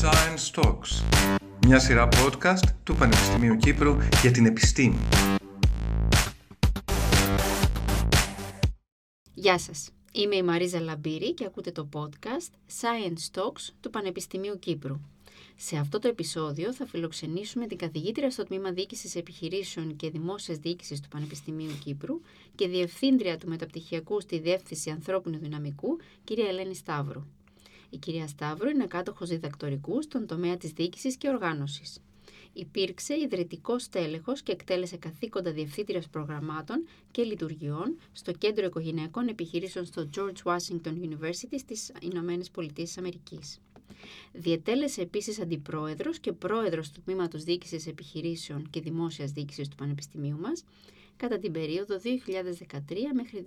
Science Talks, μια σειρά podcast του Πανεπιστημίου Κύπρου για την επιστήμη. Γεια σας. Είμαι η Μαρίζα Λαμπύρη και ακούτε το podcast Science Talks του Πανεπιστημίου Κύπρου. Σε αυτό το επεισόδιο θα φιλοξενήσουμε την καθηγήτρια στο Τμήμα Διοίκησης Επιχειρήσεων και Δημόσιας Διοίκησης του Πανεπιστημίου Κύπρου και Διευθύντρια του Μεταπτυχιακού στη Διεύθυνση Ανθρώπινου Δυναμικού, κυρία Ελένη Σταύρου. Η κυρία Σταύρου είναι κάτοχος διδακτορικού στον τομέα της διοίκησης και οργάνωσης. Υπήρξε ιδρυτικός τέλεχο και εκτέλεσε καθήκοντα διευθύντριας προγραμμάτων και λειτουργιών στο Κέντρο Οικογενειακών Επιχειρήσεων στο George Washington University στις Ηνωμένες Πολιτείες Αμερικής. Διετέλεσε επίσης αντιπρόεδρος και πρόεδρος του Τμήματος Διοίκησης Επιχειρήσεων και Δημόσιας Διοίκησης του Πανεπιστημίου μας κατά την περίοδο 2013 μέχρι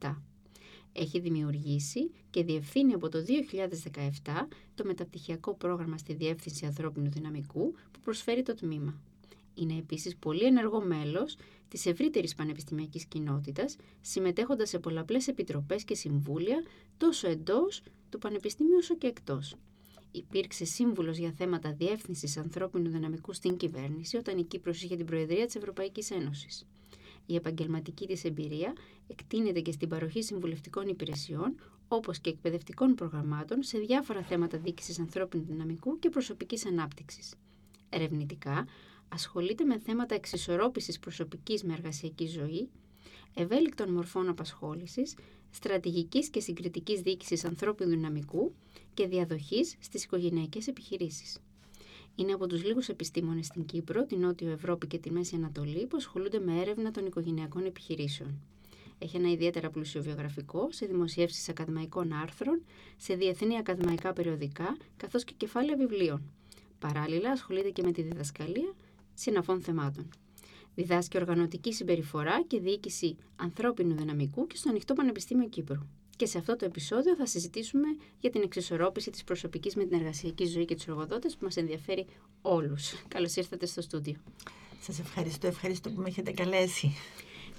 2017. Έχει δημιουργήσει και διευθύνει από το 2017 το μεταπτυχιακό πρόγραμμα στη Διεύθυνση Ανθρώπινου Δυναμικού που προσφέρει το τμήμα. Είναι επίσης πολύ ενεργό μέλος της ευρύτερης πανεπιστημιακής κοινότητας, συμμετέχοντας σε πολλαπλές επιτροπές και συμβούλια τόσο εντός του Πανεπιστημίου όσο και εκτός. Υπήρξε σύμβουλος για θέματα διεύθυνσης ανθρώπινου δυναμικού στην κυβέρνηση όταν η Κύπρος είχε την Προεδρία της Ευρωπαϊκής Ένωσης. Η επαγγελματική της εμπειρία εκτείνεται και στην παροχή συμβουλευτικών υπηρεσιών, όπως και εκπαιδευτικών προγραμμάτων σε διάφορα θέματα διοίκησης ανθρώπινου δυναμικού και προσωπικής ανάπτυξης. Ερευνητικά, ασχολείται με θέματα εξισορρόπησης προσωπικής με εργασιακή ζωή, ευέλικτων μορφών απασχόλησης, στρατηγικής και συγκριτικής διοίκησης ανθρώπινου δυναμικού και διαδοχής στις οικογενειακές επιχειρήσεις. Είναι από τους λίγους επιστήμονες στην Κύπρο, την Νότιο Ευρώπη και τη Μέση Ανατολή που ασχολούνται με έρευνα των οικογενειακών επιχειρήσεων. Έχει ένα ιδιαίτερα πλούσιο βιογραφικό σε δημοσιεύσεις ακαδημαϊκών άρθρων, σε διεθνή ακαδημαϊκά περιοδικά, καθώς και κεφάλαια βιβλίων. Παράλληλα, ασχολείται και με τη διδασκαλία συναφών θεμάτων. Διδάσκει οργανωτική συμπεριφορά και διοίκηση ανθρώπινου δυναμικού και στο Ανοιχτό Πανεπιστήμιο Κύπρου. Και σε αυτό το επεισόδιο θα συζητήσουμε για την εξισορρόπηση της προσωπικής με την εργασιακή ζωή και τους εργοδότες που μας ενδιαφέρει όλους. Καλώς ήρθατε στο στούντιο. Σας ευχαριστώ, ευχαριστώ που με έχετε καλέσει.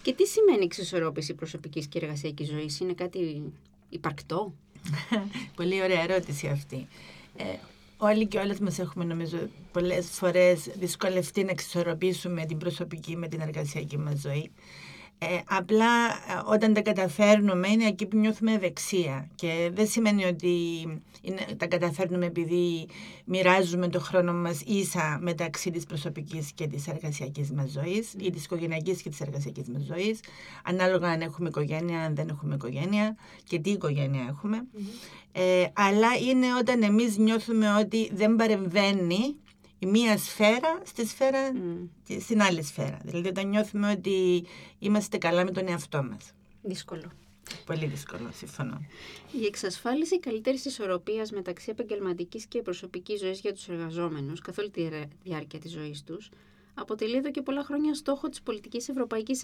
Και τι σημαίνει εξισορρόπηση προσωπικής και εργασιακής ζωής, Είναι κάτι υπαρκτό; Πολύ ωραία ερώτηση αυτή. Ε, όλοι και όλες μας έχουμε νομίζω πολλές φορές δυσκολευτεί να εξισορροπήσουμε την προσωπική με την εργασιακή μας ζωή. Ε, απλά ε, όταν τα καταφέρνουμε είναι εκεί που νιώθουμε ευεξία. Και δεν σημαίνει ότι είναι, τα καταφέρνουμε επειδή μοιράζουμε το χρόνο μας ίσα μεταξύ της προσωπικής και της εργασιακής μας ζωής ή της οικογενειακής και της εργασιακής μας ζωής ανάλογα αν έχουμε οικογένεια, αν δεν έχουμε οικογένεια και τι οικογένεια έχουμε. Ε, αλλά είναι όταν εμείς νιώθουμε ότι δεν παρεμβαίνει η μία σφαίρα στη σφαίρα, στην άλλη σφαίρα. Δηλαδή όταν νιώθουμε ότι είμαστε καλά με τον εαυτό μας. Δύσκολο. Πολύ δύσκολο, συμφωνώ. Η εξασφάλιση καλύτερης ισορροπίας μεταξύ επαγγελματικής και προσωπικής ζωής για τους εργαζόμενους καθ' όλη τη διάρκεια της ζωής τους αποτελεί εδώ και πολλά χρόνια στόχο της πολιτικής Ευρωπαϊκής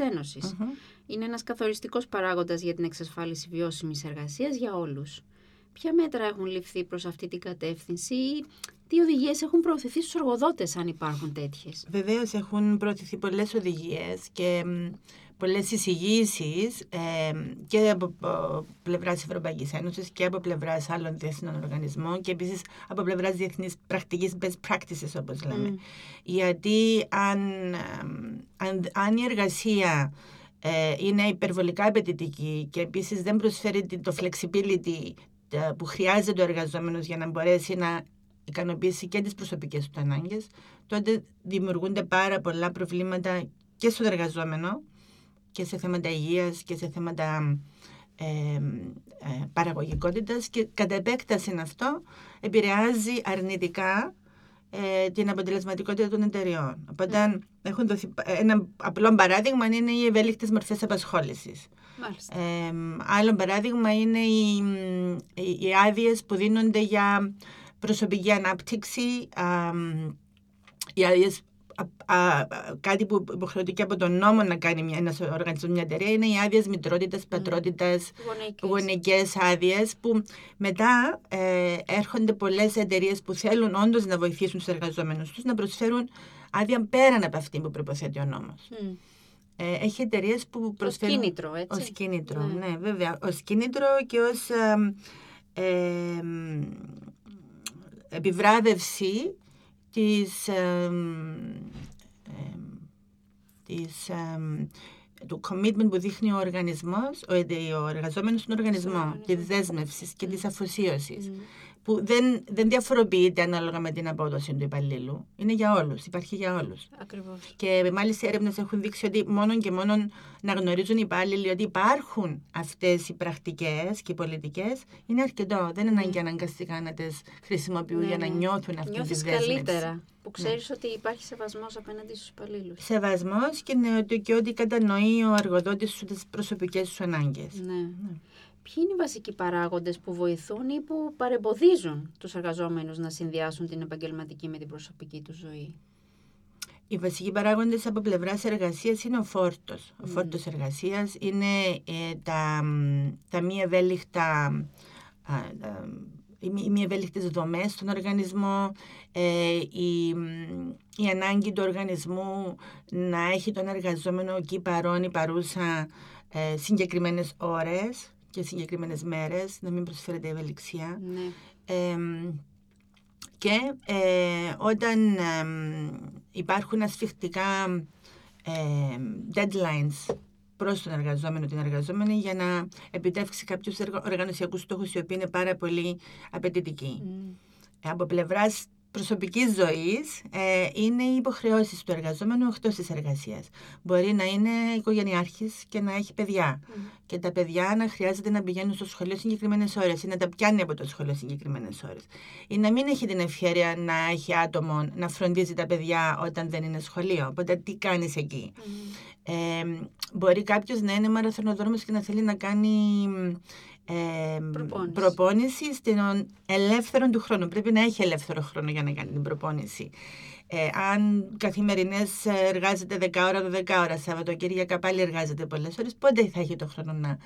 Είναι ένας καθοριστικός παράγοντας για την εξασφάλιση βιώσιμης εργασίας για όλους. Ποια μέτρα έχουν ληφθεί προς αυτή την κατεύθυνση ή τι οδηγίες έχουν προωθηθεί στους εργοδότες αν υπάρχουν τέτοιες; Βεβαίως έχουν προωθηθεί πολλές οδηγίες και πολλές εισηγήσεις ε, και από πλευράς τη Ευρωπαϊκής Ένωσης και από πλευράς άλλων διεθνών οργανισμών και επίσης από πλευράς διεθνής πρακτικής best practices, όπως λέμε. Γιατί αν, αν, αν η εργασία ε, είναι υπερβολικά απαιτητική και επίσης δεν προσφέρει το flexibility που χρειάζεται ο εργαζόμενος για να μπορέσει να ικανοποιήσει και τις προσωπικές του ανάγκες, τότε δημιουργούνται πάρα πολλά προβλήματα και στον εργαζόμενο και σε θέματα υγείας και σε θέματα ε, ε, παραγωγικότητας και κατά επέκταση αυτό επηρεάζει αρνητικά ε, την αποτελεσματικότητα των εταιριών. Οπότε, έχουν δοθεί, ένα απλό παράδειγμα είναι οι ευέλικτες μορφές απασχόλησης. Ε, άλλο παράδειγμα είναι οι, οι άδειες που δίνονται για προσωπική ανάπτυξη, οι άδειε κάτι που υποχρεωτική από τον νόμο να κάνει μια, ένας οργανισμός, μια εταιρεία, είναι οι άδειες μητρότητας, πατρότητας, γονικές άδειες, που μετά ε, έρχονται πολλές εταιρείες που θέλουν όντως να βοηθήσουν τους εργαζόμενους τους να προσφέρουν άδεια πέραν από αυτή που προποθέτει ο νόμος. Ε, έχει εταιρείες που προσφέρουν. Ω κίνητρο, έτσι. Ω κίνητρο, ναι. ναι, βέβαια. Ω κίνητρο και ως. Ε, επιβράβευση της, εμ, εμ, της, εμ, του commitment που δείχνει ο οργανισμός, ο, ε, ο εργαζόμενος στον οργανισμό, οργανισμό. της δέσμευσης και της αφοσίωσης, Μμ. Που δεν, δεν διαφοροποιείται ανάλογα με την απόδοση του υπαλλήλου. Είναι για όλους, υπάρχει για όλους. Ακριβώς. Και μάλιστα οι έρευνες έχουν δείξει ότι μόνο και μόνο να γνωρίζουν οι υπάλληλοι ότι υπάρχουν αυτές οι πρακτικές και οι πολιτικές είναι αρκετό. Δεν είναι ανάγκη αναγκαστικά να τις χρησιμοποιούν Ναι, για να ναι. νιώθουν αυτή Νιώθεις τη δέσμευση. καλύτερα που ξέρεις ότι υπάρχει σεβασμός απέναντι στους υπαλλήλους. Σεβασμός και, ναι, ότι- και ότι κατανοεί ο εργοδότης σου τις προσωπικές σου ανάγκες. Ναι. Ποιοι είναι οι βασικοί παράγοντες που βοηθούν ή που παρεμποδίζουν τους εργαζόμενους να συνδυάσουν την επαγγελματική με την προσωπική τους ζωή; Οι βασικοί παράγοντες από πλευράς εργασίας είναι ο φόρτος. Ο Μμμ. φόρτος εργασίας είναι ε, τα, μ, τα μη ευέλικτα. α, τα- οι μη- οι μη ευέλικτες δομές στον οργανισμό, ε, η, μ, η ανάγκη του οργανισμού να έχει τον εργαζόμενο εκεί παρόν ή παρούσα ε, συγκεκριμένες ώρες και συγκεκριμένες μέρες, να μην προσφέρεται ευελιξία. Ναι. Εμ, και ε, όταν εμ, υπάρχουν ασφιχτικά εμ, deadlines προς τον εργαζόμενο την εργαζόμενη για να επιτεύξει κάποιους εργο- οργανωσιακούς στόχους οι οποίοι είναι πάρα πολύ απαιτητικοί. Μμ. Ε, Από πλευράς προσωπικής ζωής ε, είναι οι υποχρεώσεις του εργαζόμενου εκτός της εργασίας. Μπορεί να είναι οικογενειάρχης και να έχει παιδιά. Μμ. Και τα παιδιά να χρειάζεται να πηγαίνουν στο σχολείο συγκεκριμένες ώρες ή να τα πιάνει από το σχολείο συγκεκριμένες ώρες. Ή να μην έχει την ευκαιρία να έχει άτομο να φροντίζει τα παιδιά όταν δεν είναι σχολείο. Οπότε τι κάνεις εκεί; Μμ. Ε, μπορεί κάποιος να είναι μαραθωνοδρόμος και να θέλει να κάνει ε, Προπόνηση. προπόνηση στην ελεύθερο του χρόνου. Πρέπει να έχει ελεύθερο χρόνο για να κάνει την προπόνηση. Ε, αν καθημερινές εργάζεται 10 ώρα, 12 ώρα, Σαββατοκύριακα πάλι εργάζεται πολλές ώρες, πότε θα έχει το χρόνο να α,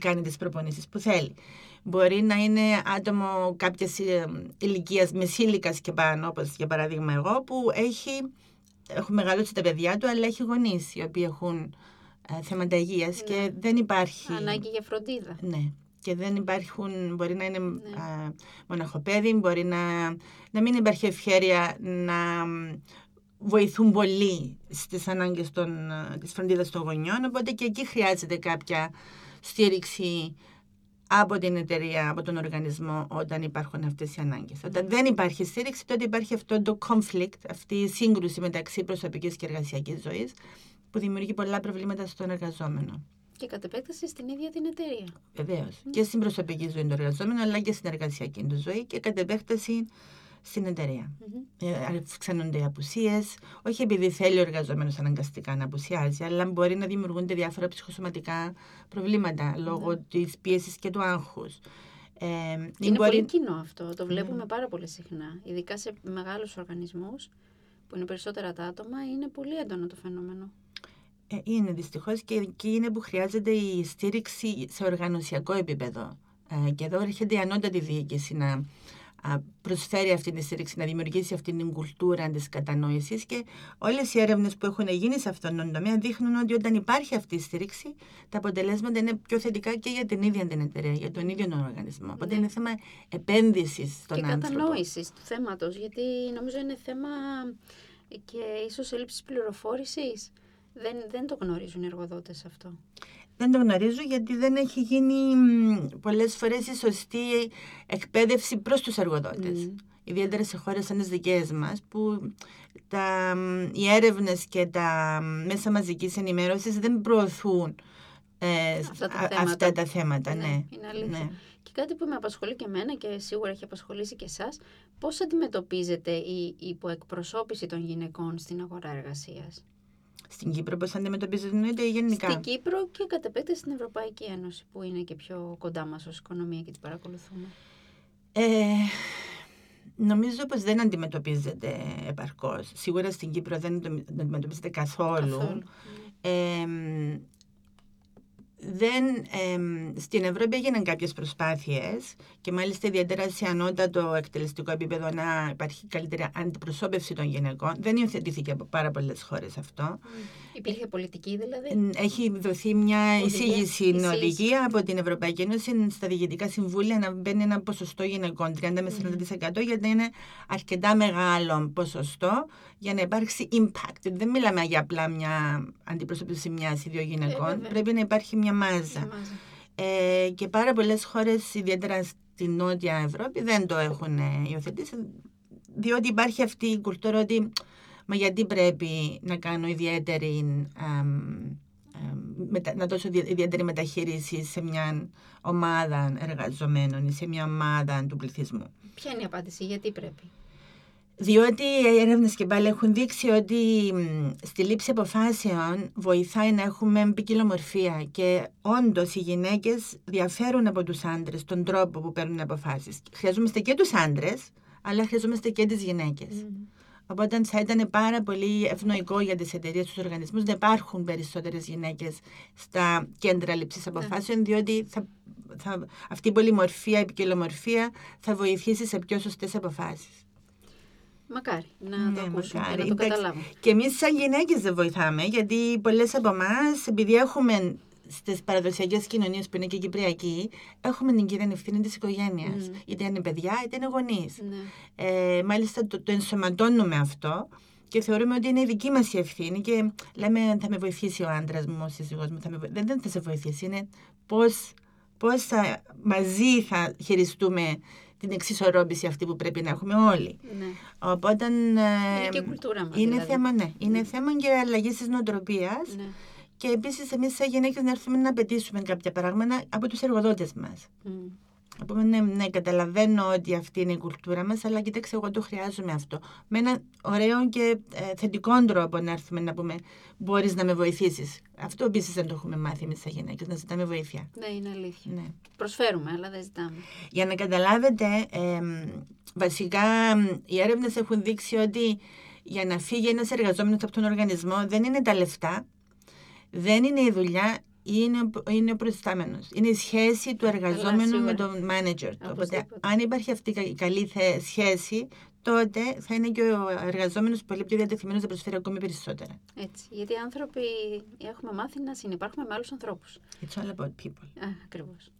κάνει τις προπονήσεις που θέλει. Μπορεί να είναι άτομο κάποιας ηλικίας μεσήλικας και πάνω, όπως για παράδειγμα εγώ, που έχει, έχουν μεγαλώσει τα παιδιά του, αλλά έχει γονείς οι οποίοι έχουν ε, θέματα υγείας Ναι. και δεν υπάρχει. Ανάγκη για φροντίδα. Ναι. Και δεν υπάρχουν, μπορεί να είναι Ναι. α, μοναχοπέδι, μπορεί να, να μην υπάρχει ευχαίρεια να μ, βοηθούν πολύ στις ανάγκες των, α, της φροντίδας των γονιών, οπότε και εκεί χρειάζεται κάποια στήριξη από την εταιρεία, από τον οργανισμό όταν υπάρχουν αυτές οι ανάγκες. Όταν δεν υπάρχει στήριξη, τότε υπάρχει αυτό το conflict, αυτή η σύγκρουση μεταξύ προσωπικής και εργασιακής ζωής, που δημιουργεί πολλά προβλήματα στον εργαζόμενο. Και κατ' επέκταση στην ίδια την εταιρεία. Βεβαίως. Και στην προσωπική ζωή του εργαζόμενου, αλλά και στην εργασιακή του ζωή και κατ' επέκταση στην εταιρεία. Μμμ. Ε, αυξάνονται οι απουσίες, όχι επειδή θέλει ο εργαζόμενος αναγκαστικά να απουσιάζει, αλλά μπορεί να δημιουργούνται διάφορα ψυχοσωματικά προβλήματα λόγω Ναι. της πίεσης και του άγχους. Ε, ή Είναι μπορεί- πολύ κοινό αυτό. Ναι. Το βλέπουμε πάρα πολύ συχνά. Ειδικά σε μεγάλους οργανισμούς που είναι περισσότερα τα άτομα, είναι πολύ έντονο το φαινόμενο. Ε, είναι δυστυχώς και εκεί είναι που χρειάζεται η στήριξη σε οργανωσιακό επίπεδο. Ε, και εδώ έρχεται η ανώτατη διοίκηση να α, προσφέρει αυτή τη στήριξη, να δημιουργήσει αυτή την κουλτούρα της κατανόησης και όλες οι έρευνες που έχουν γίνει σε αυτόν τον τομέα δείχνουν ότι όταν υπάρχει αυτή η στήριξη τα αποτελέσματα είναι πιο θετικά και για την ίδια την εταιρεία, για τον ίδιο τον οργανισμό. Οπότε Ναι. είναι θέμα επένδυσης στον και άνθρωπο. κατανόησης του θέματος, γιατί νομίζω είναι θέμα και ίσως έλλειψης πληροφόρησης. Δεν, δεν το γνωρίζουν οι εργοδότες αυτό. Δεν το γνωρίζω γιατί δεν έχει γίνει μ, πολλές φορές η σωστή εκπαίδευση προς τους εργοδότες. Μμμ. Ιδιαίτερα σε χώρες σαν τις δικές μας που τα, μ, οι έρευνες και τα μ, μέσα μαζικής ενημέρωσης δεν προωθούν ε, Αυτά τα α- θέματα. αυτά τα θέματα. Ναι, Ναι, είναι αλήθεια. ναι. Και κάτι που με απασχολεί και εμένα και σίγουρα έχει απασχολήσει και εσάς, πώς αντιμετωπίζετε η υποεκπροσώπηση των γυναικών στην αγορά εργασίας; Στην Κύπρο πώς αντιμετωπίζεται εννοείται ή γενικά; Στην Κύπρο και κατ' επέκταση στην Ευρωπαϊκή Ένωση που είναι και πιο κοντά μας ως οικονομία και την παρακολουθούμε. Ε, νομίζω πως δεν αντιμετωπίζεται επαρκώς. Σίγουρα στην Κύπρο δεν αντιμετωπίζεται καθόλου. Καθόλου. Ε, δεν, εμ, στην Ευρώπη έγιναν κάποιες προσπάθειες και μάλιστα ιδιαίτερα σε ανώτατο εκτελεστικό επίπεδο να υπάρχει καλύτερη αντιπροσώπευση των γυναικών. Δεν υιοθετήθηκε από πάρα πολλές χώρες αυτό. Υπήρχε πολιτική δηλαδή; Ε, Έχει δοθεί μια Οδηγία. εισήγηση, Εισήγηση. οδηγία από την Ευρωπαϊκή Ένωση στα διοικητικά συμβούλια να μπαίνει ένα ποσοστό γυναικών 30 με 40% γιατί είναι αρκετά μεγάλο ποσοστό για να υπάρξει impact. Δεν μιλάμε για απλά μια αντιπροσώπευση μιας ή δύο γυναικών. βέβαια. Πρέπει να υπάρχει μια μάζα. Μάζα. Ε, και πάρα πολλές χώρες, ιδιαίτερα στη Νότια Ευρώπη, δεν το έχουν ε, υιοθετήσει, διότι υπάρχει αυτή η κουλτούρα ότι μα γιατί πρέπει να κάνω ιδιαίτερη, εμ, εμ, μετα- να δώσω ιδια- ιδιαίτερη μεταχείριση σε μια ομάδα εργαζομένων ή σε μια ομάδα του πληθυσμού; Ποια είναι η απάντηση, γιατί πρέπει; Διότι οι έρευνες και πάλι έχουν δείξει ότι μ, στη λήψη αποφάσεων βοηθάει να έχουμε ποικιλομορφία και όντως οι γυναίκες διαφέρουν από τους άντρες τον τρόπο που παίρνουν αποφάσεις. Χρειαζόμαστε και τους άντρες, αλλά χρειαζόμαστε και τις γυναίκες. Οπότε θα ήταν πάρα πολύ ευνοϊκό για τις εταιρείες, τους οργανισμούς να υπάρχουν περισσότερες γυναίκες στα κέντρα λήψης αποφάσεων, διότι θα, θα, αυτή η πολυμορφία, η ποικιλομορφία θα βοηθήσει σε πιο σωστές αποφάσεις. Μακάρι να Ναι, το ακούσω μακάρι. και να το Εντάξει, καταλάβω. Και εμείς, σαν γυναίκες, δεν βοηθάμε, γιατί πολλές από εμάς, επειδή έχουμε στις παραδοσιακές κοινωνίες που είναι και κυπριακοί, έχουμε την κύρια ευθύνη της οικογένειας. Μμμ. Είτε είναι παιδιά, είτε είναι γονείς. Ναι. Ε, μάλιστα το, το ενσωματώνουμε αυτό και θεωρούμε ότι είναι η δική μας η ευθύνη και λέμε θα με βοηθήσει ο άντρας μου, ο σύζυγός μου. Θα με... βοη-». Δεν, δεν θα σε βοηθήσει. Είναι πώς, πώς θα, μαζί θα χειριστούμε την εξισορρόπηση αυτή που πρέπει να έχουμε όλοι. ναι. Οπότε. Είναι ε, και η κουλτούρα μας. είναι δηλαδή. θέμα, ναι. Είναι θέμα και αλλαγής της νοοτροπίας. Ναι. Και επίσης, εμείς, σαν γυναίκε, να έρθουμε να απαιτήσουμε κάποια πράγματα από τους εργοδότες μας. Μμ. Να πούμε, ναι, ναι, καταλαβαίνω ότι αυτή είναι η κουλτούρα μας, αλλά κοιτάξτε, εγώ το χρειάζομαι αυτό. Με έναν ωραίο και ε, θετικό τρόπο να έρθουμε να πούμε, μπορείς να με βοηθήσεις. Αυτό επίσης δεν το έχουμε μάθει εμείς, σαν γυναίκες, να ζητάμε βοήθεια. Ναι, είναι αλήθεια. Ναι. Προσφέρουμε, αλλά δεν ζητάμε. Για να καταλάβετε, εμ, βασικά εμ, οι έρευνες έχουν δείξει ότι για να φύγει ένας εργαζόμενος από τον οργανισμό δεν είναι τα λεφτά, δεν είναι η δουλειά, είναι, ο- είναι ο προϊστάμενος. Είναι η σχέση του εργαζόμενου σίγουρα. με τον manager του. Οπότε, Οπωσδήποτε. αν υπάρχει αυτή η κα- καλή θε- σχέση, τότε θα είναι και ο εργαζόμενος πολύ πιο διατεθειμένος να προσφέρει ακόμη περισσότερα. Έτσι. Γιατί οι άνθρωποι έχουμε μάθει να συνεπάρχουμε με άλλους ανθρώπους. It's all about people. Ακριβώς.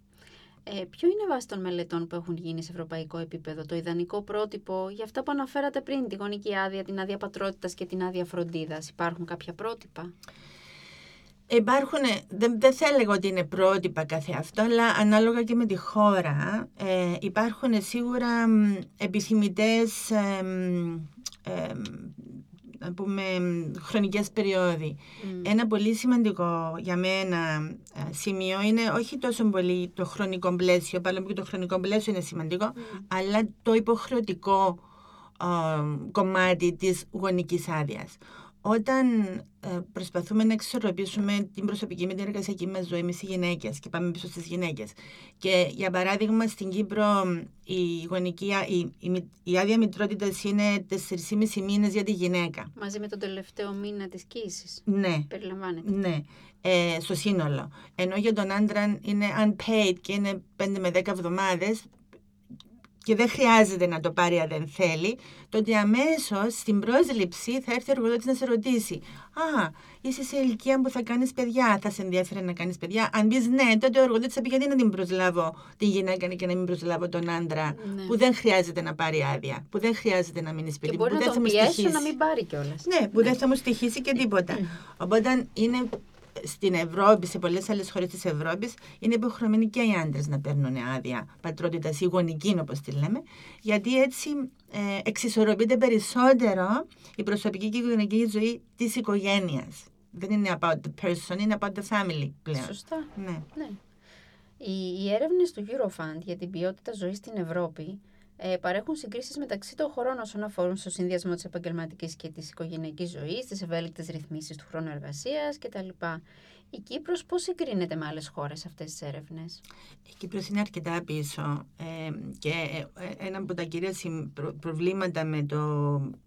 Ε, ποιο είναι βάση των μελετών που έχουν γίνει σε ευρωπαϊκό επίπεδο; Το ιδανικό πρότυπο; Για αυτά που αναφέρατε πριν, τη γονική άδεια, την άδεια πατρότητας και την άδεια φροντίδας. Υπάρχουν κάποια πρότυπα; Υπάρχουν, δεν, δεν θα έλεγα ότι είναι πρότυπα καθε αυτό, αλλά ανάλογα και με τη χώρα ε, υπάρχουν σίγουρα μ, επιθυμητές ε, μ, ε, μ, να πούμε, μ, χρονικές περιόδοι. Μμ. Ένα πολύ σημαντικό για μένα ε, σημείο είναι όχι τόσο πολύ το χρονικό πλαίσιο, παρόλο που και το χρονικό πλαίσιο είναι σημαντικό, αλλά το υποχρεωτικό ε, κομμάτι της γονικής άδειας. Όταν ε, προσπαθούμε να εξορροπήσουμε την προσωπική με την εργασιακή μας ζωή εμείς οι γυναίκες και πάμε πίσω στις γυναίκες και για παράδειγμα στην Κύπρο η, γονική, α- η, η, μη- η άδεια μητρότητας είναι 4,5 μήνες για τη γυναίκα. Μαζί με τον τελευταίο μήνα της κοίησης. Ναι. Περιλαμβάνεται. Ναι, ε, στο σύνολο. Ενώ για τον άντρα είναι unpaid και είναι 5 με 10 εβδομάδες και δεν χρειάζεται να το πάρει αν δεν θέλει, τότε αμέσως στην πρόσληψη θα έρθει ο εργοδότης να σε ρωτήσει Α, είσαι σε ηλικία που θα κάνεις παιδιά, θα σε ενδιαφέρει να κάνεις παιδιά. Αν πεις ναι, τότε ο εργοδότης θα πει γιατί να την προσλάβω τη γυναίκα και να μην προσλάβω τον άντρα Ναι. που δεν χρειάζεται να πάρει άδεια, που δεν χρειάζεται να μείνει σπίτι, Και που μπορεί να δεν θα τον μου πιέσω στοιχήσει. να μην πάρει κιόλας. Ναι, που δεν θα μου στοιχήσει και τίποτα. Οπότε είναι στην Ευρώπη, σε πολλές άλλες χώρες της Ευρώπης, είναι υποχρεωμένοι και οι άντρες να παίρνουν άδεια πατρότητας ή γονική, όπως τη λέμε, γιατί έτσι ε, εξισορροπείται περισσότερο η προσωπική και η κοινωνική ζωή της οικογένειας. Δεν είναι about the person, είναι about the family πλέον. Σωστά. Ναι. Ναι. Οι, οι έρευνες του Eurofund για την ποιότητα ζωής στην Ευρώπη ε, παρέχουν συγκρίσεις μεταξύ των χωρών όσον αφορούν στο συνδυασμό της επαγγελματικής και της οικογενειακής ζωής, τις ευέλικτες ρυθμίσεις του χρόνου εργασίας κτλ. Η Κύπρος πώς συγκρίνεται με άλλες χώρες αυτές τις έρευνες; Η Κύπρος είναι αρκετά πίσω ε, και ε, ένα από τα κυρία συμ- προ- προβλήματα με το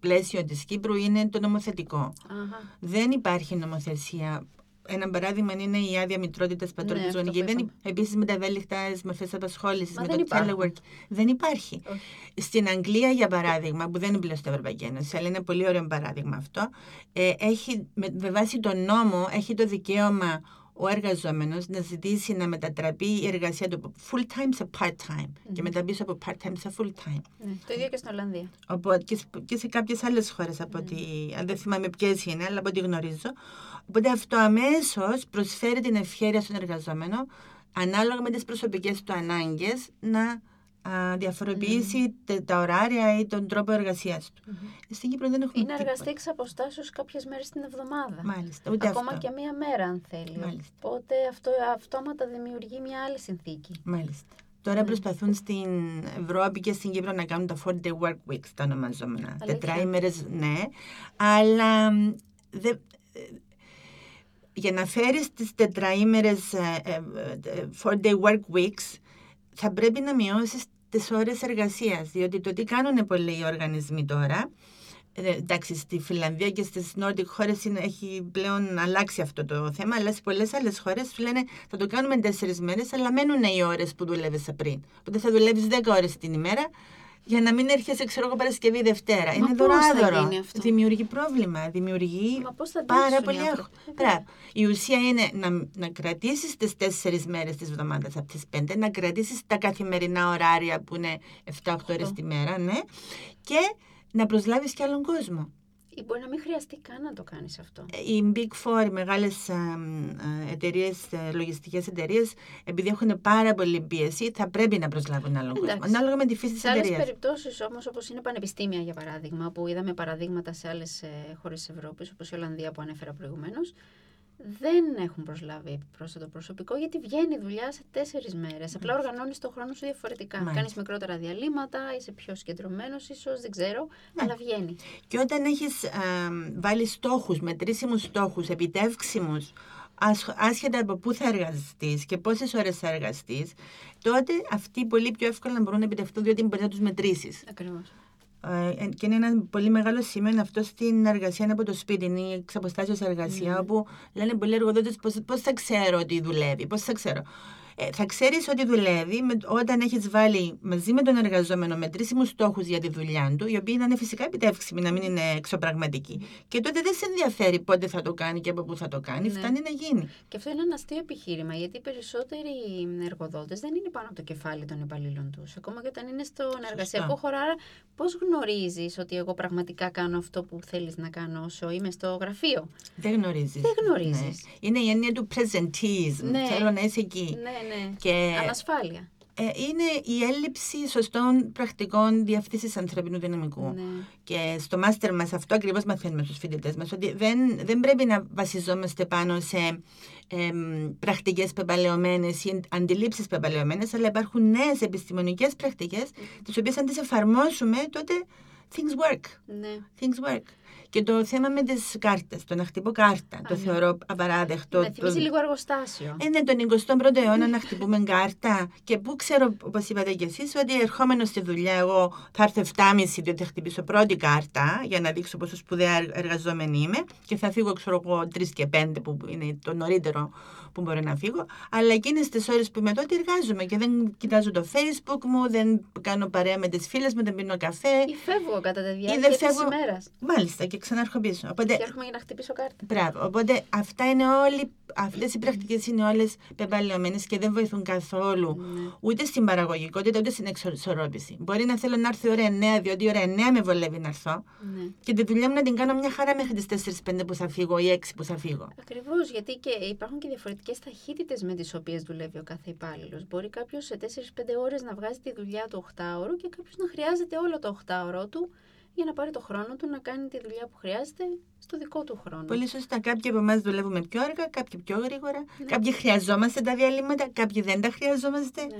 πλαίσιο της Κύπρου είναι το νομοθετικό. Αχα. Δεν υπάρχει νομοθεσία ένα παράδειγμα είναι η άδεια μητρότητας πατρότητα Ναι, αυτό γονική. που Δεν, είπαμε. επίσης με τα ευέλικτα μορφέ απασχόληση, Μα με δεν το υπάρχουν. telework. Δεν υπάρχει. Όχι. Στην Αγγλία, για παράδειγμα, που δεν είναι πλέον στην Ευρωπαϊκή Ένωση, αλλά είναι πολύ ωραίο παράδειγμα αυτό, ε, έχει, με, με βάση τον νόμο έχει το δικαίωμα ο εργαζόμενος να ζητήσει να μετατραπεί η εργασία του από full-time σε part-time και μεταπίσω από part-time σε full-time. Ναι, το ίδιο και στην Ολλανδία. Οπότε, και, σε- και σε κάποιες άλλες χώρες, από ότι, αν δεν θυμάμαι ποιες είναι, αλλά από ό,τι γνωρίζω. Οπότε αυτό αμέσως προσφέρει την ευχαίρεια στον εργαζόμενο, ανάλογα με τις προσωπικές του ανάγκες, να α, διαφοροποιήσει τε- τα ωράρια ή τον τρόπο εργασίας του. Στην Κύπρο δεν έχουμε Είναι τίποτα. εργαστή εξ αποστάσεως κάποιες μέρες την εβδομάδα. Μάλιστα, ούτε Ακόμα αυτό. και μία μέρα, αν θέλει. Μάλιστα. Οπότε αυτό αυτόματα δημιουργεί μια άλλη συνθήκη. Μάλιστα. Τώρα προσπαθούν στην Ευρώπη και στην Κύπρο να κάνουν τα 4-day work weeks, τα ονομαζόμενα. Αλήθεια; Τετράημερες, ναι. Αλλά μ, δε, ε, για να φέρεις τις τετραήμερες ε, ε, ε, 4-day work weeks θα πρέπει να μειώσεις τις ώρες εργασίας. Διότι το τι κάνουν πολλοί οργανισμοί τώρα, ε, εντάξει, στη Φιλανδία και στις Nordic χώρες είναι, έχει πλέον αλλάξει αυτό το θέμα, αλλά σε πολλές άλλες χώρες σου λένε θα το κάνουμε τέσσερις μέρες, αλλά μένουν οι ώρες που δούλευες πριν. Οπότε θα δουλεύεις 10 ώρες την ημέρα για να μην έρχεσαι, ξέρω εγώ, Παρασκευή Δευτέρα. είναι πώς θα δωράδωρο. γίνει αυτό; Δημιουργεί πρόβλημα. Δημιουργεί Μα πώς θα πάρα αντέξουν πολύ οι άγχο. άνθρωποι. Μπράβο. Η ουσία είναι να, να κρατήσεις τις τέσσερις μέρες της εβδομάδας από τις πέντε, να κρατήσεις τα καθημερινά ωράρια που είναι 7-8 ώρες τη μέρα, ναι, και να προσλάβεις και άλλον κόσμο. Ή μπορεί να μην χρειαστεί καν να το κάνεις αυτό. Οι Big Four, οι μεγάλες εταιρείες, λογιστικές εταιρείες, επειδή έχουν πάρα πολύ πίεση, θα πρέπει να προσλάβουν άλλον κόσμο. Εντάξει. Ανάλογα με τη φύση της Σε άλλες εταιρείας. περιπτώσεις όμως, όπως είναι πανεπιστήμια για παράδειγμα, που είδαμε παραδείγματα σε άλλες χώρες της Ευρώπης, όπως η Ολλανδία που ανέφερα προηγουμένως, δεν έχουν προσλάβει επιπρόσθετο προσωπικό γιατί βγαίνει η δουλειά σε τέσσερις μέρες. Απλά οργανώνεις το χρόνο σου διαφορετικά. Μάλιστα. Κάνεις μικρότερα διαλύματα, είσαι πιο συγκεντρωμένος, ίσως, δεν ξέρω, Ναι. αλλά βγαίνει. Και όταν έχεις α, βάλει στόχους, μετρήσιμους στόχους, επιτεύξιμους, ασ- άσχετα από πού θα εργαστείς και πόσες ώρες θα εργαστείς, τότε αυτοί πολύ πιο εύκολα μπορούν να επιτευχθούν διότι μπορεί να τους μετρήσεις. Ακριβώς. Ε, και είναι ένα πολύ μεγάλο σημείο είναι αυτό στην εργασία από το σπίτι, είναι η εξαποστάσεως εργασία, όπου λένε πολλοί εργοδότες πώς θα ξέρω ότι δουλεύει, πώς θα ξέρω. Ε, θα ξέρεις ότι δουλεύει με, όταν έχεις βάλει μαζί με τον εργαζόμενο μετρήσιμους στόχους για τη δουλειά του, οι οποίοι να είναι φυσικά επιτεύξιμοι, να μην είναι εξωπραγματικοί. Και τότε δεν σε ενδιαφέρει πότε θα το κάνει και από πού θα το κάνει, Ναι. φτάνει να γίνει. Και αυτό είναι ένα αστείο επιχείρημα, γιατί οι περισσότεροι εργοδότες δεν είναι πάνω από το κεφάλι των υπαλλήλων τους. Ακόμα και όταν είναι στον εργασιακό χώρο. Άρα, πώς γνωρίζεις ότι εγώ πραγματικά κάνω αυτό που θέλεις να κάνω όσο είμαι στο γραφείο; Δεν γνωρίζεις. Δεν γνωρίζεις. Είναι η έννοια του presenteeism. Ναι. Θέλω να είσαι εκεί. Ναι, ναι. Και Ανασφάλεια. Ε, είναι η έλλειψη σωστών πρακτικών διευθύνσης ανθρώπινου δυναμικού. Ναι. Και στο μάστερ μας αυτό ακριβώς μαθαίνουμε στους φοιτητές μας, ότι δεν, δεν πρέπει να βασιζόμαστε πάνω σε εμ, πρακτικές πεπαλαιωμένες ή αντιλήψεις πεπαλαιωμένες, αλλά υπάρχουν νέες επιστημονικές πρακτικές, τις οποίες αν τις εφαρμόσουμε, τότε things work. ναι. Things work. Και το θέμα με τις κάρτες, το να χτυπώ κάρτα, το ναι. θεωρώ απαράδεκτο. Με το- θυμίζει λίγο εργοστάσιο. ε, ναι, τον 21ο αιώνα να χτυπούμε κάρτα. Και πού ξέρω, όπως είπατε κι εσείς, ότι ερχόμενο στη δουλειά, εγώ θα έρθω 7.30 διότι θα χτυπήσω πρώτη κάρτα για να δείξω πόσο σπουδαία εργ- εργαζόμενη είμαι και θα φύγω, ξέρω εγώ, 3 και 5 που είναι το νωρίτερο που μπορώ να φύγω. Αλλά εκείνες τις ώρες που είμαι τότε εργάζομαι και δεν κοιτάζω το Facebook μου, δεν κάνω παρέα με τις φίλες μου, δεν πίνω καφέ. Ή φεύγω κατά τη Ή διάρκεια δεν της φεύγω. ημέρας. Μάλιστα, και ξανάρχω πίσω. Οπότε Και έρχομαι για να χτυπήσω κάρτα. Μπράβο. Οπότε αυτά είναι όλοι, αυτές οι πρακτικές είναι όλες πεπαλαιωμένες και δεν βοηθούν καθόλου Ναι. ούτε στην παραγωγικότητα ούτε στην εξορρόπηση. Μπορεί να θέλω να έρθει η ώρα 9, διότι η ώρα 9 με βολεύει να έρθω Ναι. και τη δουλειά μου να την κάνω μια χαρά μέχρι τις 4-5 που θα φύγω ή 6 που θα φύγω. Ακριβώς, γιατί και υπάρχουν και διαφορετικές ταχύτητες με τις οποίες δουλεύει ο κάθε υπάλληλος. Μπορεί κάποιος σε 4-5 ώρες να βγάζει τη δουλειά του 8ωρο και κάποιος να χρειάζεται όλο το 8ωρο του για να πάρει το χρόνο του να κάνει τη δουλειά που χρειάζεται στο δικό του χρόνο. Πολύ σωστά. Κάποιοι από εμάς δουλεύουμε πιο αργά, κάποιοι πιο γρήγορα. Κάποιοι χρειαζόμαστε τα διαλύματα, κάποιοι δεν τα χρειαζόμαστε. Ναι.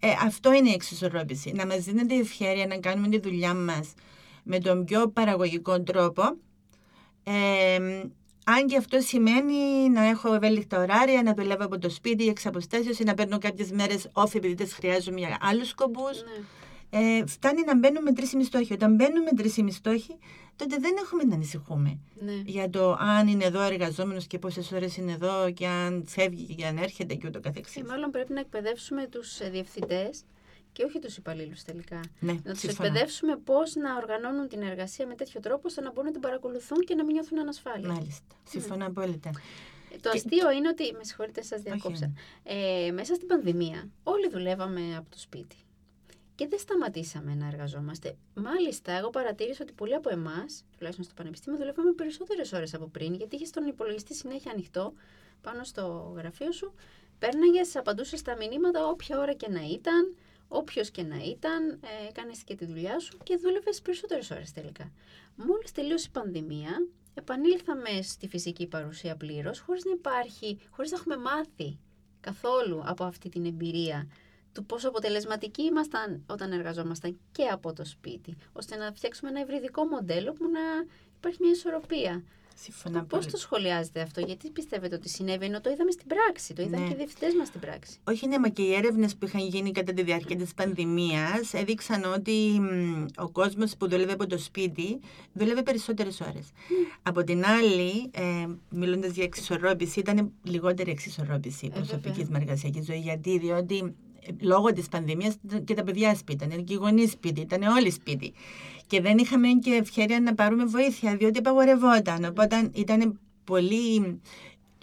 Ε, αυτό είναι η εξισορρόπηση. Να μας δίνεται η ευχαίρεια να κάνουμε τη δουλειά μας με τον πιο παραγωγικό τρόπο. Ε, αν και αυτό σημαίνει να έχω ευέλικτα ωράρια, να δουλεύω από το σπίτι εξ αποστάσεως ή να παίρνω κάποιες μέρες off επειδή τις χρειάζομαι για άλλους σκοπούς. Ναι. ε, φτάνει να μπαίνουμε τρεις μισθόχοι. Όταν μπαίνουμε τρεις μισθόχοι, τότε δεν έχουμε να ανησυχούμε Ναι. για το αν είναι εδώ εργαζόμενος και πόσες ώρες είναι εδώ και αν φεύγει και αν έρχεται και ούτω καθεξής. Και μάλλον πρέπει να εκπαιδεύσουμε τους διευθυντές και όχι τους υπαλλήλους τελικά. Ναι, Να τους συμφωνώ. εκπαιδεύσουμε πώς να οργανώνουν την εργασία με τέτοιο τρόπο ώστε να μπορούν να την παρακολουθούν και να μην νιώθουν ανασφάλεια. Μάλιστα. Συμφωνώ απόλυτα. Το αστείο είναι ότι. Με συγχωρείτε, σας διακόψα. Ε, μέσα στην πανδημία, όλοι δουλεύαμε από το σπίτι. Και δεν σταματήσαμε να εργαζόμαστε. Μάλιστα, εγώ παρατήρησα ότι πολλοί από εμάς, τουλάχιστον στο Πανεπιστήμιο, δουλεύαμε περισσότερες ώρες από πριν, γιατί είχες τον υπολογιστή συνέχεια ανοιχτό πάνω στο γραφείο σου. Πέρναγες, απαντούσες στα μηνύματα όποια ώρα και να ήταν, όποιος και να ήταν, ε, έκανες και τη δουλειά σου και δούλευες περισσότερες ώρες τελικά. Μόλις τελείωσε η πανδημία, επανήλθαμε στη φυσική παρουσία πλήρως, χωρίς να υπάρχει, χωρίς να έχουμε μάθει καθόλου από αυτή την εμπειρία του πόσο αποτελεσματικοί ήμασταν όταν εργαζόμασταν και από το σπίτι, ώστε να φτιάξουμε ένα ευρυδικό μοντέλο που να υπάρχει μια ισορροπία. Συμφωνώ Πώς απόλυτα. το σχολιάζετε αυτό, Γιατί πιστεύετε ότι συνέβη, ενώ το είδαμε στην πράξη, το είδαν Ναι. και οι διευθυντές μας στην πράξη. Όχι, ναι, μα και οι έρευνες που είχαν γίνει κατά τη διάρκεια της πανδημίας έδειξαν ότι μ, ο κόσμος που δούλευε από το σπίτι δούλευε περισσότερες ώρες. Από την άλλη, ε, μιλώντας για εξισορρόπηση, ήταν λιγότερη εξισορρόπηση Ε, προσωπική βέβαια. με εργασιακή ζωή. Γιατί, διότι ε, λόγω της πανδημίας και τα παιδιά σπίτι ήταν, και οι γονείς σπίτι, ήταν όλοι σπίτι. Και δεν είχαμε και ευκαιρία να πάρουμε βοήθεια, διότι απαγορευόταν. Οπότε ήταν πολύ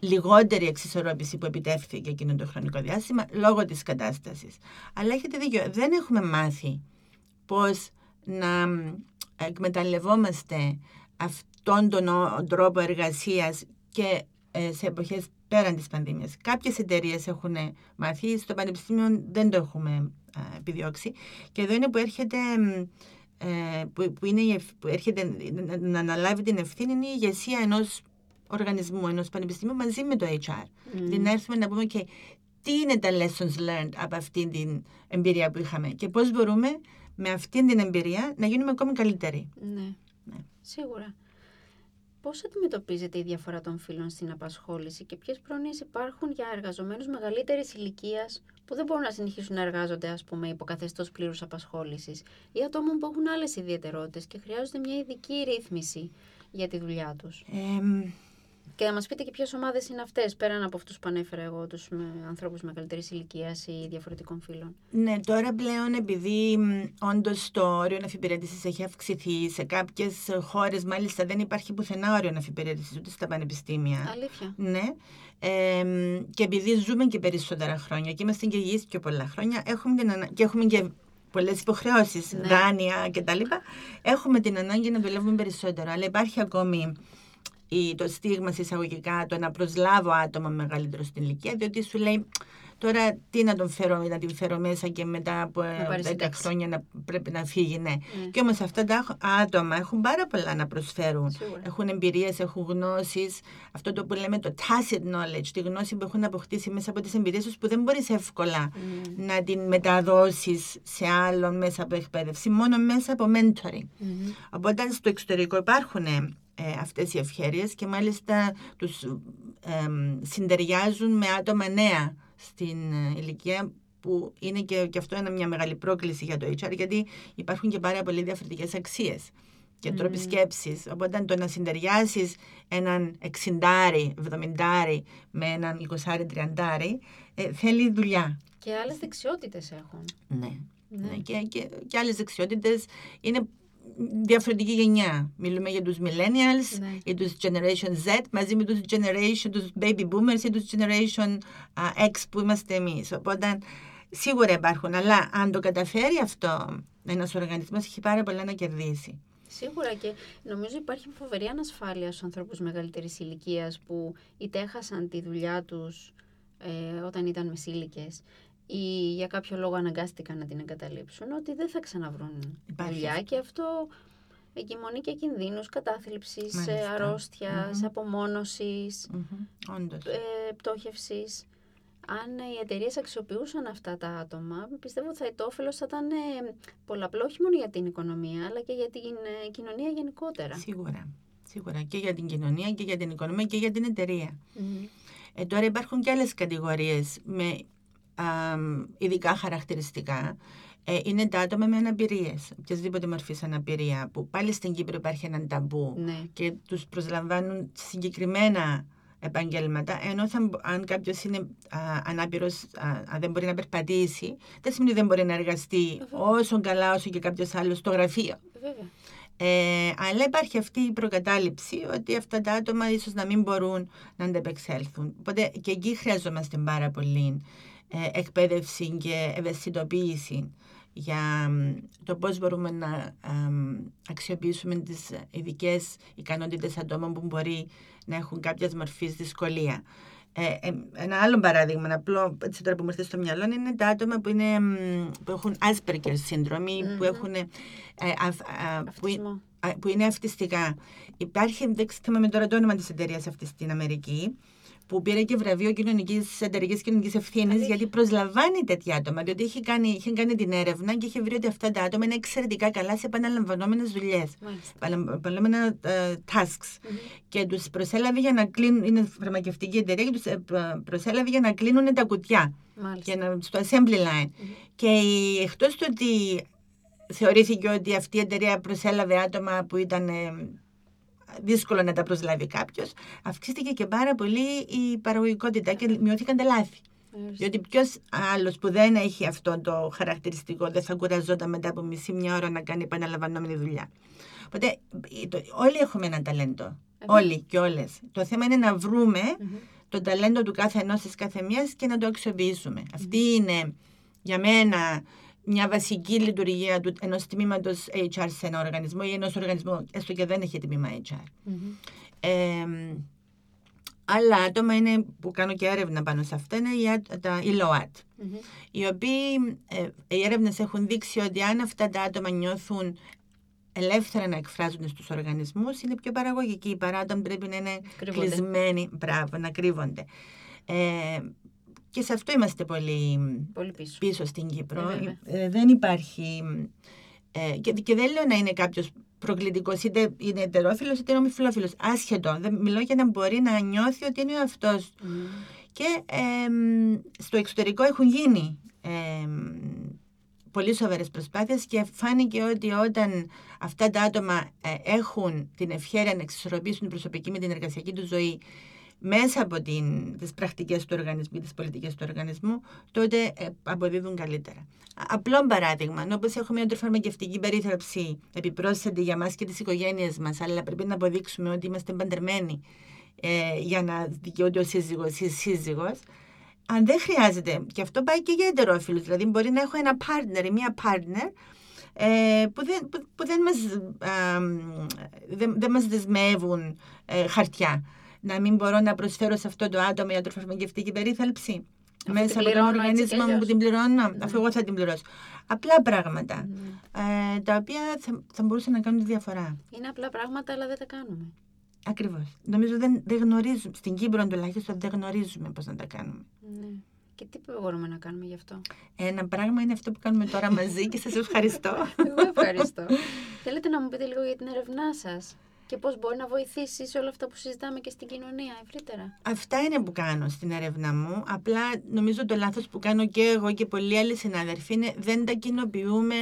λιγότερη εξισορρόπηση που επιτεύχθηκε εκείνο το χρονικό διάστημα λόγω της κατάστασης. Αλλά έχετε δίκιο, δεν έχουμε μάθει πώς να μ, εκμεταλλευόμαστε αυτόν τον ο- τρόπο εργασίας και ε, σε εποχές πέραν της πανδημίας. Κάποιες εταιρείες έχουν μάθει, στο Πανεπιστήμιο δεν το έχουμε α, επιδιώξει και εδώ είναι που έρχεται... μ, ε, που, που, είναι, η ευ- που έρχεται να, να αναλάβει την ευθύνη είναι η ηγεσία ενός οργανισμού, ενός πανεπιστημίου μαζί με το HR. Δηλαδή να έρθουμε να πούμε και τι είναι τα lessons learned από αυτή την εμπειρία που είχαμε και πώς μπορούμε με αυτή την εμπειρία να γίνουμε ακόμη καλύτεροι. Ναι. Ναι. Σίγουρα. Πώς αντιμετωπίζετε η διαφορά των φύλων στην απασχόληση και ποιες πρόνοιες υπάρχουν για εργαζομένους μεγαλύτερης ηλικίας που δεν μπορούν να συνεχίσουν να εργάζονται, ας πούμε, υπό καθεστώς πλήρους απασχόλησης ή ατόμων που έχουν άλλες ιδιαιτερότητες και χρειάζονται μια ειδική ρύθμιση για τη δουλειά τους; Ε, Και να μας πείτε και ποιες ομάδες είναι αυτές, πέραν από αυτούς που ανέφερα εγώ, τους με, ανθρώπους μεγαλύτερης ηλικίας ή διαφορετικών φύλων. ναι, τώρα πλέον επειδή όντως το όριο αφιπηρέτηση έχει αυξηθεί σε κάποιες χώρες, μάλιστα δεν υπάρχει πουθενά όριο αφιπηρέτηση ούτε στα πανεπιστήμια. Αλήθεια. Ναι. Ε, και επειδή ζούμε και περισσότερα χρόνια και είμαστε και υγιείς και πολλά χρόνια, έχουμε την ανα... και έχουμε και πολλές υποχρεώσεις, Ναι. δάνεια κτλ. Έχουμε την ανάγκη να δουλεύουμε περισσότερο. Αλλά υπάρχει ακόμη η, το στίγμα σε εισαγωγικά το να προσλάβω άτομα μεγαλύτερο στην ηλικία, διότι σου λέει τώρα τι να τον φέρω, να την φέρω μέσα και μετά από ε, πάρεις 10 σύνταξη. χρόνια να πρέπει να φύγει, ναι. Ναι. Και όμως αυτά τα άτομα έχουν πάρα πολλά να προσφέρουν. Σίγουρα. Έχουν εμπειρίες, έχουν γνώσεις. Αυτό το που λέμε το tacit knowledge, τη γνώση που έχουν αποκτήσει μέσα από τις εμπειρίες τους που δεν μπορείς εύκολα να την μεταδώσεις σε άλλον μέσα από εκπαίδευση, μόνο μέσα από mentoring. Μμμ. Οπότε στο εξωτερικό υπάρχουν ε, αυτές οι ευχέρειες και μάλιστα τους ε, συντεριάζουν με άτομα νέα στην ε, ηλικία που είναι και, και αυτό είναι μια μεγάλη πρόκληση για το HR γιατί υπάρχουν και πάρα πολύ διαφορετικές αξίες και τρόποι σκέψης. Οπότε το να συντεριάσεις έναν 60, 70 με έναν 20, 30 ε, θέλει δουλειά. Και άλλες δεξιότητες έχουν. Ναι. Ναι. Ναι, και, και, και άλλες δεξιότητες είναι διαφορετική γενιά. Μιλούμε για τους millennials, Ναι. για τους generation Z, μαζί με τους generation, τους baby boomers ή τους generation α, X που είμαστε εμείς. Οπότε σίγουρα υπάρχουν, αλλά αν το καταφέρει αυτό ένας οργανισμός έχει πάρα πολλά να κερδίσει. Σίγουρα και νομίζω υπάρχει φοβερή ανασφάλεια στους ανθρώπους μεγαλύτερης ηλικίας που είτε έχασαν τη δουλειά τους ε, όταν ήταν μεσήλικες ή για κάποιο λόγο αναγκάστηκαν να την εγκαταλείψουν, ότι δεν θα ξαναβρούν Υπάρχει δουλειά αυτό. και αυτό εγκυμονεί και κινδύνους κατάθλιψης, ε, Μάλιστα. αρρώστιας, Μμμ. απομόνωσης, Μμμ, Όντως. ε, πτώχευσης. Αν οι εταιρείες αξιοποιούσαν αυτά τα άτομα, πιστεύω ότι θα, το όφελος θα ήταν ε, πολλαπλό όχι μόνο για την οικονομία, αλλά και για την ε, κοινωνία γενικότερα. Σίγουρα. Σίγουρα και για την κοινωνία και για την οικονομία και για την εταιρεία. Μμμ. Ε, τώρα υπάρχουν και άλλες κατηγορίες με α, ειδικά χαρακτηριστικά. ε, είναι τα άτομα με αναπηρίες, οποιασδήποτε μορφής αναπηρία, που πάλι στην Κύπρο υπάρχει ένα ταμπού Ναι. και τους προσλαμβάνουν συγκεκριμένα επαγγέλματα, ενώ θα, μπο- αν κάποιος είναι α, ανάπηρος, α, αν δεν μπορεί να περπατήσει, δεν σημαίνει ότι δεν μπορεί να εργαστεί Βέβαια. όσο καλά όσο και κάποιος άλλος στο γραφείο. Βέβαια. Ε, αλλά υπάρχει αυτή η προκατάληψη ότι αυτά τα άτομα ίσως να μην μπορούν να αντεπεξέλθουν. Οπότε και εκεί χρειαζόμαστε πάρα πολύ ε, εκπαίδευση και ευαισθητοποίηση για μ, το πώς μπορούμε να αμ, αξιοποιήσουμε τις ειδικές ικανότητες ατόμων που μπορεί να έχουν κάποιας μορφής δυσκολία. Ε, ε, ένα άλλο παράδειγμα, απλό έτσι τώρα που μου έρθει στο μυαλό, είναι τα άτομα που, είναι, μ, που έχουν Asperger σύndρομη, που Μμμ. έχουν ε, αυ- α, που, ε- Αυτισμό. α, που είναι αυτιστικά. Υπάρχει, δεν θυμάμαι τώρα το όνομα της εταιρείας αυτή στην Αμερική, που πήρε και βραβείο κοινωνικής, εταιρικής κοινωνικής ευθύνης Αλήθεια. γιατί προσλαμβάνει τέτοια άτομα. Διότι είχε κάνει, είχε κάνει την έρευνα και είχε βρει ότι αυτά τα άτομα είναι εξαιρετικά καλά σε επαναλαμβανόμενες δουλειές. Μάλιστα. Επαναλαμβανόμενα ε, tasks. Μμμ. Και τους προσέλαβε για να κλείνουν, είναι φαρμακευτική εταιρεία και τους ε, προ- προσέλαβε για να κλείνουν τα κουτιά Μάλιστα. και να, στο assembly line. Και η- εκτός του ότι θεωρήθηκε ότι αυτή η εταιρεία προσέλαβε άτομα που ήταν ε, δύσκολο να τα προσλάβει κάποιος, αυξήθηκε και πάρα πολύ η παραγωγικότητα και μειώθηκαν τα λάθη. Μάλιστα. Διότι ποιος άλλος που δεν έχει αυτό το χαρακτηριστικό δεν θα κουραζόταν μετά από μισή μια ώρα να κάνει επαναλαμβανόμενη δουλειά. Οπότε ε, το- όλοι έχουμε ένα ταλέντο. Ε, Όλοι και όλες. Το θέμα είναι να βρούμε Μμμ. το ταλέντο του κάθε ενός της κάθε μιας και να το αξιοποιήσουμε. Αυτή είναι για μένα μια βασική λειτουργία του ενός τμήματος HR σε ένα οργανισμό ή ενός οργανισμού, έστω και δεν έχει τμήμα HR. Μμμ. Ε, άλλα άτομα είναι, που κάνω και έρευνα πάνω σε αυτά είναι οι, άτ- τα, οι ΛΟΑΤ, Μμμ. οι οποίοι ε, οι έρευνες έχουν δείξει ότι αν αυτά τα άτομα νιώθουν ελεύθερα να εκφράζονται στους οργανισμούς είναι πιο παραγωγικοί παρά όταν πρέπει να είναι Κρύβονται. κλεισμένοι, μπράβο, να κρύβονται. Ε, και σε αυτό είμαστε πολύ Πολύ πίσω. πίσω στην Κύπρο. Ε, βέβαια. Ε, δεν υπάρχει. Ε, και, και δεν λέω να είναι κάποιος προκλητικός, είτε είναι ετερόφιλος είτε είναι ομοφυλόφιλος. Άσχετο. Δεν, μιλώ για να μπορεί να νιώθει ότι είναι ο αυτό. Μμμ. Και εμ, στο εξωτερικό έχουν γίνει εμ, πολύ σοβαρές προσπάθειες και φάνηκε ότι όταν αυτά τα άτομα ε, έχουν την ευχαίρεια να εξισορροπήσουν την προσωπική με την εργασιακή τους ζωή μέσα από την, τις πρακτικές του οργανισμού, τις πολιτικές του οργανισμού, τότε ε, αποδίδουν καλύτερα. Α- Απλό παράδειγμα, όπως έχουμε μια τροφαρμακευτική περίθαλψη επιπρόσθετη για μας και τις οικογένειες μας, αλλά πρέπει να αποδείξουμε ότι είμαστε παντρεμένοι ε, για να δικαιούται ο σύζυγος ή η σύζυγος, αν δεν χρειάζεται, και αυτό πάει και για εντερόφιλους, δηλαδή μπορεί να έχω ένα partner ή μία partner ε, που, δεν, που, που δεν, μας, α, δεν, δεν μας δεσμεύουν ε, χαρτιά. Να μην μπορώ να προσφέρω σε αυτό το άτομο ιατροφαρμακευτική περίθαλψη Αφού μέσα την από τον πληρώνω έτσι κι οργανισμό μου που αλλιώς. την πληρώνω, Ναι. αφού εγώ θα την πληρώσω. Απλά πράγματα, Ναι. ε, τα οποία θα, θα μπορούσαν να κάνουν τη διαφορά. Είναι απλά πράγματα, αλλά δεν τα κάνουμε. Ακριβώς. Νομίζω δεν, δεν γνωρίζουμε, στην Κύπρο τουλάχιστον δεν γνωρίζουμε πώς να τα κάνουμε. Ναι. Και τι μπορούμε να κάνουμε γι' αυτό; Ένα πράγμα είναι αυτό που κάνουμε τώρα μαζί και σας ευχαριστώ. Εγώ ευχαριστώ. Θέλετε να μου πείτε λίγο για την έρευνά σας; Και πώς μπορεί να βοηθήσεις σε όλα αυτά που συζητάμε και στην κοινωνία ευρύτερα. Αυτά είναι που κάνω στην έρευνα μου. Απλά νομίζω το λάθος που κάνω και εγώ και πολλοί άλλοι συναδελφοί είναι δεν τα κοινοποιούμε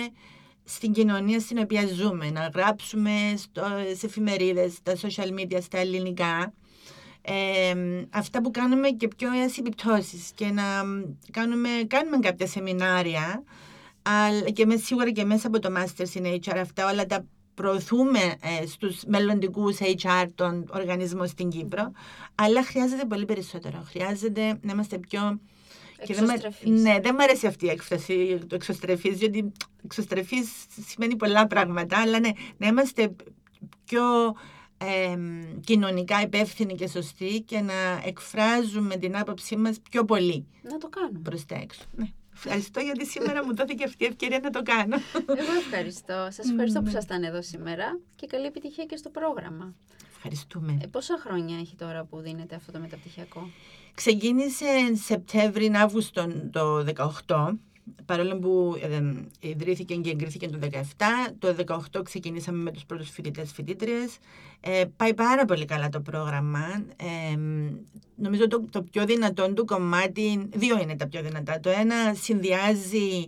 στην κοινωνία στην οποία ζούμε. Να γράψουμε στο, σε εφημερίδες, στα social media, στα ελληνικά. Ε, αυτά που κάνουμε και πιο επιπτώσεις και να κάνουμε, κάνουμε κάποια σεμινάρια αλλά και με, σίγουρα και μέσα από το Masters in HR αυτά όλα τα προωθούμε ε, στους μελλοντικούς HR των οργανισμών στην Κύπρο αλλά χρειάζεται πολύ περισσότερο. Χρειάζεται να είμαστε πιο... και δεν μ' αρ- Εξωστρεφής. ναι, δεν μου αρέσει αυτή η έκφραση το εξωστρεφής, διότι εξωστρεφής σημαίνει πολλά πράγματα, αλλά ναι, να είμαστε πιο εμ, κοινωνικά υπεύθυνοι και σωστοί και να εκφράζουμε την άποψή μας πιο πολύ Να το κάνουμε. προς τα έξω. Ναι. Ευχαριστώ γιατί σήμερα μου δόθηκε αυτή η ευκαιρία να το κάνω. Εγώ ευχαριστώ. Σας ευχαριστώ που Ναι. ήσασταν εδώ σήμερα και καλή επιτυχία και στο πρόγραμμα. Ευχαριστούμε. Ε, πόσα χρόνια έχει τώρα που δίνετε αυτό το μεταπτυχιακό; Ξεκίνησε Σεπτέμβρη-Αύγουστο το 18, παρόλο που ε, ιδρύθηκε και εγκρίθηκε το 17. Το 18 ξεκινήσαμε με τους πρώτους φοιτητές φοιτήτριες. Ε, πάει πάρα πολύ καλά το πρόγραμμα. Ε, νομίζω το, το πιο δυνατό του κομμάτι, δύο είναι τα πιο δυνατά. Το ένα συνδυάζει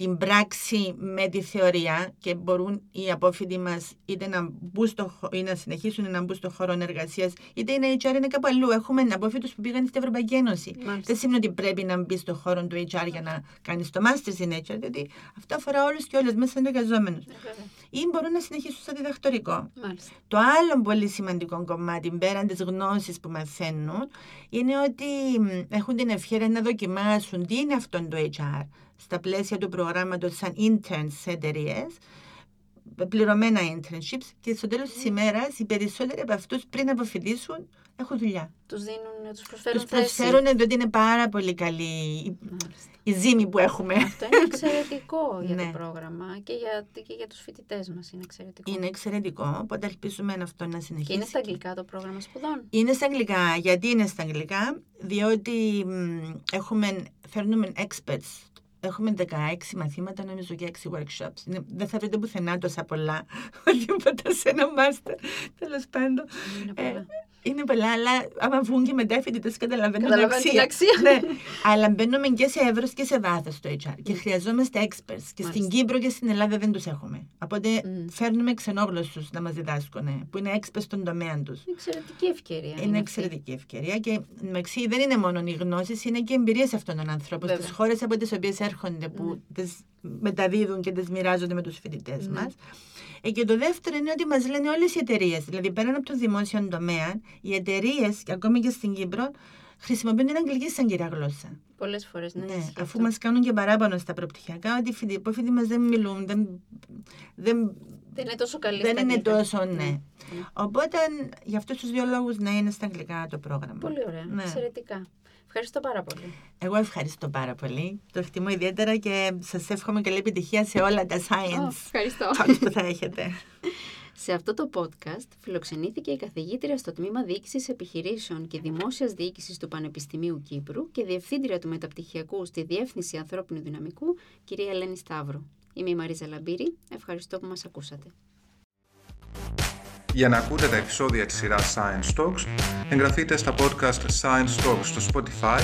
την πράξη με τη θεωρία και μπορούν οι απόφοιτοι μας είτε να, μπουν στο, ή να συνεχίσουν να μπουν στον χώρο εργασίας, είτε είναι HR είναι κάπου αλλού. Έχουμε απόφοιτους που πήγαν στην Ευρωπαϊκή Ένωση. Μάλιστα. Δεν σημαίνει ότι πρέπει να μπει στον χώρο του HR για να κάνεις το Master στην HR, διότι αυτό αφορά όλους και όλες μέσα σαν εργαζόμενους. Ε, βέβαια. Ή μπορούν να συνεχίσουν στο διδακτορικό. Μάλιστα. Το άλλο πολύ σημαντικό κομμάτι πέραν της γνώσης που μαθαίνουν είναι ότι μ, έχουν την ευκαιρία να δοκιμάσουν τι είναι αυτό το HR στα πλαίσια του προγράμματος σαν interns σε εταιρείες, πληρωμένα internships και στο τέλος της ημέρας οι περισσότεροι από αυτούς πριν αποφοιτήσουν έχουν δουλειά. Τους δίνουν, τους προσφέρουν Τους θέση. προσφέρουν διότι είναι πάρα πολύ καλή η- Μάλιστα. η ζήμη που έχουμε. Αυτό είναι εξαιρετικό για το Ναι. πρόγραμμα και για, και για τους φοιτητές μας είναι εξαιρετικό. Είναι εξαιρετικό, οπότε ελπίζουμε αυτό να συνεχίσει. Και είναι στα αγγλικά το πρόγραμμα σπουδών. Είναι στα αγγλικά. Γιατί είναι στα αγγλικά, διότι μ, έχουμε, φέρνουμε experts. Έχουμε 16 μαθήματα, νομίζω, και 6 workshops. Είναι, δεν θα βρείτε πουθενά τόσα πολλά. Οτιδήποτε σε ένα master. Τέλος πάντων. Είναι Ε, πολλά. είναι πολλά, αλλά άμα βγουν και μετά οι φοιτητέ καταλαβαίνουν την Καταλαβαίνουν την αξία. αξία. ναι. Αλλά μπαίνουμε και σε εύρος και σε βάθος στο HR. Και χρειαζόμαστε experts. Και στην Μάλιστα. Κύπρο και στην Ελλάδα δεν τους έχουμε. Οπότε Μμ. φέρνουμε ξενόγλωσσους να μας διδάσκουν, που είναι experts στον τομέα τους. Είναι εξαιρετική ευκαιρία. Είναι αυτή. εξαιρετική ευκαιρία και μεταξύ δεν είναι μόνο οι γνώσεις, είναι και εμπειρίε αυτών των ανθρώπων Βέβαια. στις χώρες από τις οποίες έρχονται, που τις μεταδίδουν και τις μοιράζονται με τους φοιτητές Ναι. μας. Ε, και το δεύτερο είναι ότι μας λένε όλες οι εταιρείες, δηλαδή πέραν από το δημόσιο τομέα, οι εταιρείες, και ακόμη και στην Κύπρο, χρησιμοποιούν την αγγλική σαν κυρία γλώσσα. Πολλές φορές, ναι. Ναι, ισχύει αφού αυτό. μας κάνουν και παράπονο στα προπτυχιακά, ότι οι φοιτητέ- οι υπόφοιτοι μας δεν μιλούν, δεν, δεν, Δεν είναι τόσο καλή δεν στα είναι αγγλικά. τόσο, ναι. Ναι. Οπότε, για αυτούς τους δύο λόγους, ναι, είναι στα αγγλικά το πρόγραμμα. Πολύ ωραία. Ναι. Εξαιρετικά. Ευχαριστώ πάρα πολύ. Εγώ ευχαριστώ πάρα πολύ. Το εκτιμώ ιδιαίτερα και σας εύχομαι καλή επιτυχία σε όλα τα science ευχαριστώ. talks που θα έχετε. Σε αυτό το podcast φιλοξενήθηκε η καθηγήτρια στο Τμήμα Διοίκησης Επιχειρήσεων και Δημόσιας Διοίκησης του Πανεπιστημίου Κύπρου και Διευθύντρια του Μεταπτυχιακού στη Διεύθυνση Ανθρώπινου Δυναμικού, κυρία Ελένη Σταύρου. Είμαι η Μαρίζα Λαμπύρη. Ευχαριστώ που μας ακούσατε. Για να ακούτε τα επεισόδια της σειράς Science Talks, εγγραφείτε στα podcast Science Talks στο Spotify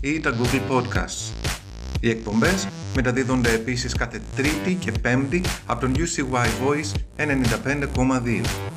ή τα Google Podcasts. Οι εκπομπές μεταδίδονται επίσης κάθε Τρίτη και Πέμπτη από τον UCY Voice 95,2.